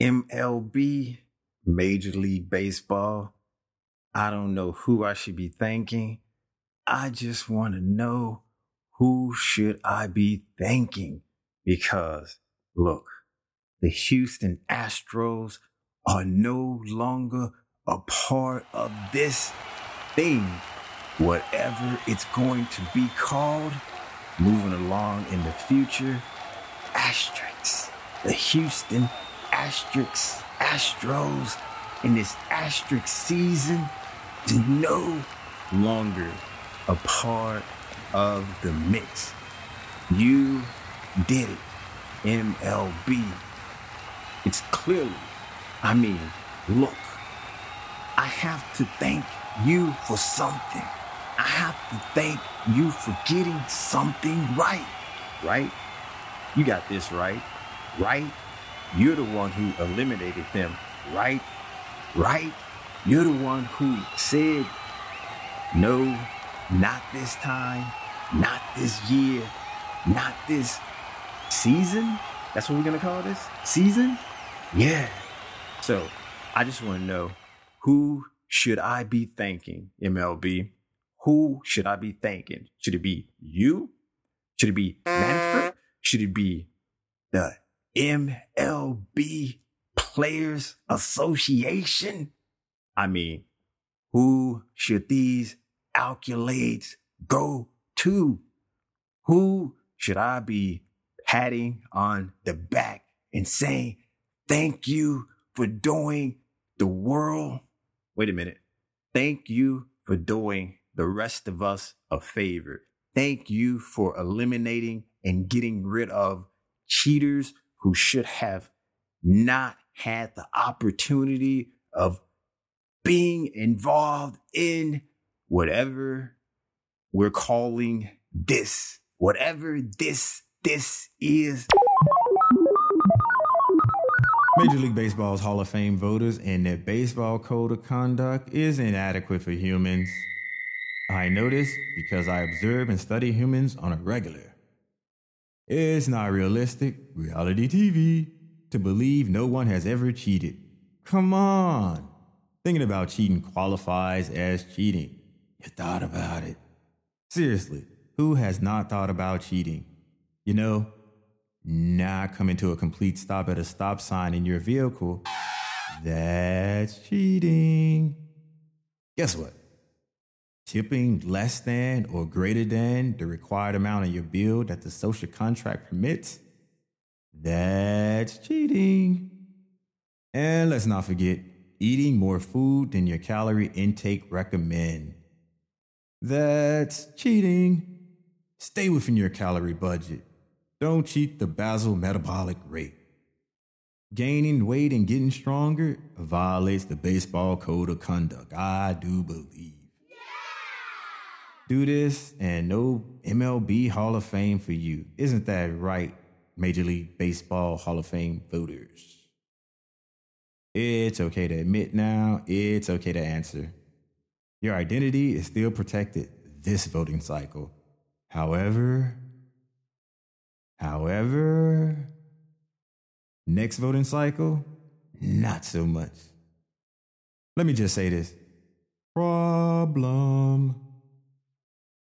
MLB, Major League Baseball. I don't know who I should be thanking. I just want to know who should I be thanking? Because look, the Houston Astros are no longer a part of this thing, whatever it's going to be called, moving along in the future. Asterisks, the Houston Asterisks, Astros in this asterisk season is no longer a part of the mix. You did it, MLB. It's clearly, I mean, look, I have to thank you for something. I have to thank you for getting something right, right? You got this right, right? You're the one who eliminated them, right? Right? You're the one who said, no, not this time, not this year, not this season. That's what we're going to call this? Season? Yeah. So I just want to know who should I be thanking, MLB? Who should I be thanking? Should it be you? Should it be Manfred? Should it be the MLB Players Association? I mean, who should these accolades go to? Who should I be patting on the back and saying, thank you for doing the world? Wait a minute. Thank you for doing the rest of us a favor. Thank you for eliminating and getting rid of cheaters who should have not had the opportunity of being involved in whatever we're calling this, whatever this, this is. Major League Baseball's Hall of Fame voters and their baseball code of conduct is inadequate for humans. I know this because I observe and study humans on a regular. It's not realistic, reality TV, to believe no one has ever cheated. Come on. Thinking about cheating qualifies as cheating. You thought about it. Seriously, who has not thought about cheating? You know, not coming to a complete stop at a stop sign in your vehicle. That's cheating. Guess what? Tipping less than or greater than the required amount of your bill that the social contract permits. That's cheating. And let's not forget eating more food than your calorie intake recommend. That's cheating. Stay within your calorie budget. Don't cheat the basal metabolic rate. Gaining weight and getting stronger violates the baseball code of conduct. I do believe. Do this and no MLB Hall of Fame for you. Isn't that right, Major League Baseball Hall of Fame voters? It's okay to admit now, it's okay to answer. Your identity is still protected this voting cycle. However, however, next voting cycle, not so much. Let me just say this problem.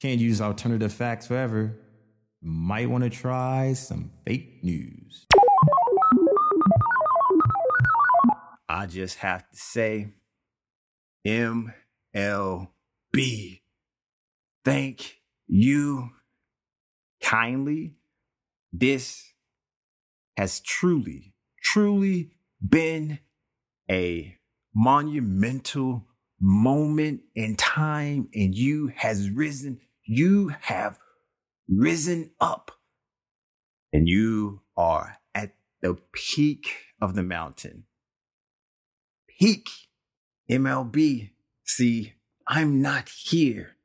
Can't use alternative facts forever. Might want to try some fake news. I just have to say, MLB, thank you kindly. This has truly, truly been a monumental moment in time, and you has risen. You have risen up, and you are at the peak of the mountain peak MLB. See, I'm not here.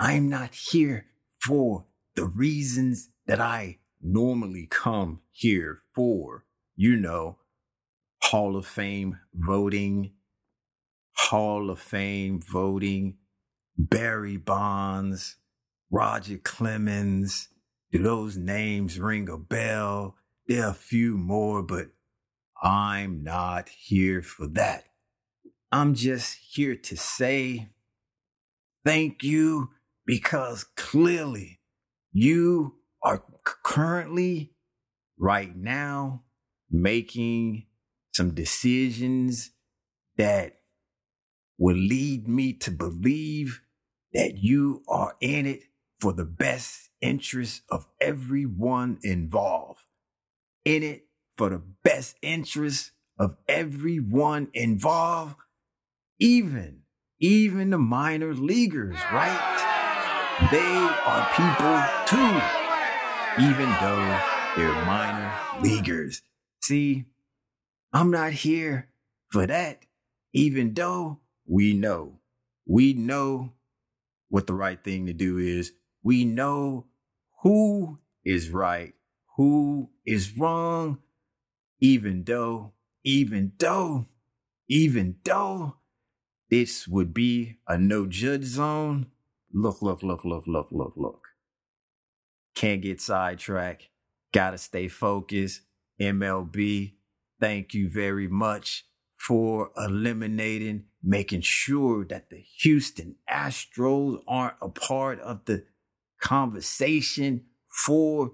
I'm not here for the reasons that I normally come here for. You know, Hall of Fame voting, Hall of Fame voting, Barry Bonds, Roger Clemens. Do those names ring a bell? There are a few more, but I'm not here for that. I'm just here to say thank you because clearly you are currently right now making some decisions that will lead me to believe that you are in it for the best interest of everyone involved. In it for the best interest of everyone involved, even, even the minor leaguers, right? They are people too, even though they're minor leaguers. See, I'm not here for that, even though we know, we know what the right thing to do is. We know who is right, who is wrong, even though, even though, even though this would be a no judge zone. Look, look, look, look, look, look, look. Can't get sidetracked. Gotta stay focused. MLB, thank you very much for eliminating, making sure that the Houston Astros aren't a part of the conversation for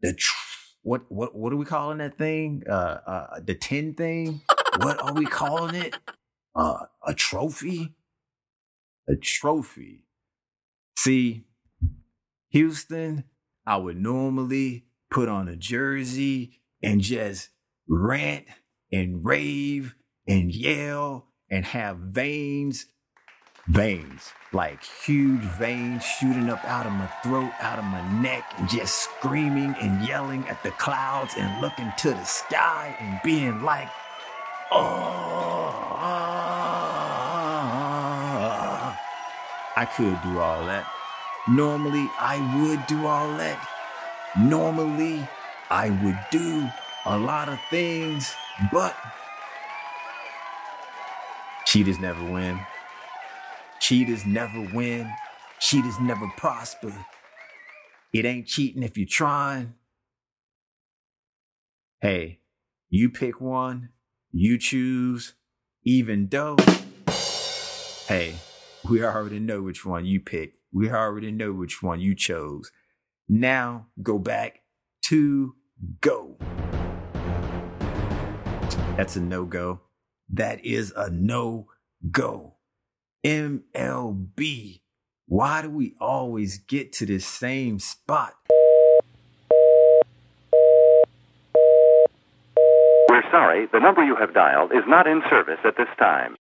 the tr- what what what are we calling that thing? Uh, uh the ten thing. what are we calling it? Uh, a trophy. A trophy. See, Houston, I would normally put on a jersey and just rant and rave and yell and have veins, veins, like huge veins shooting up out of my throat, out of my neck, and just screaming and yelling at the clouds and looking to the sky and being like, oh. I could do all that. Normally, I would do all that. Normally, I would do a lot of things, but cheaters never win. Cheaters never win. Cheaters never prosper. It ain't cheating if you're trying. Hey, you pick one, you choose, even though, hey, we already know which one you picked. We already know which one you chose. Now go back to go. That's a no go. That is a no go. MLB. Why do we always get to this same spot? We're sorry, the number you have dialed is not in service at this time.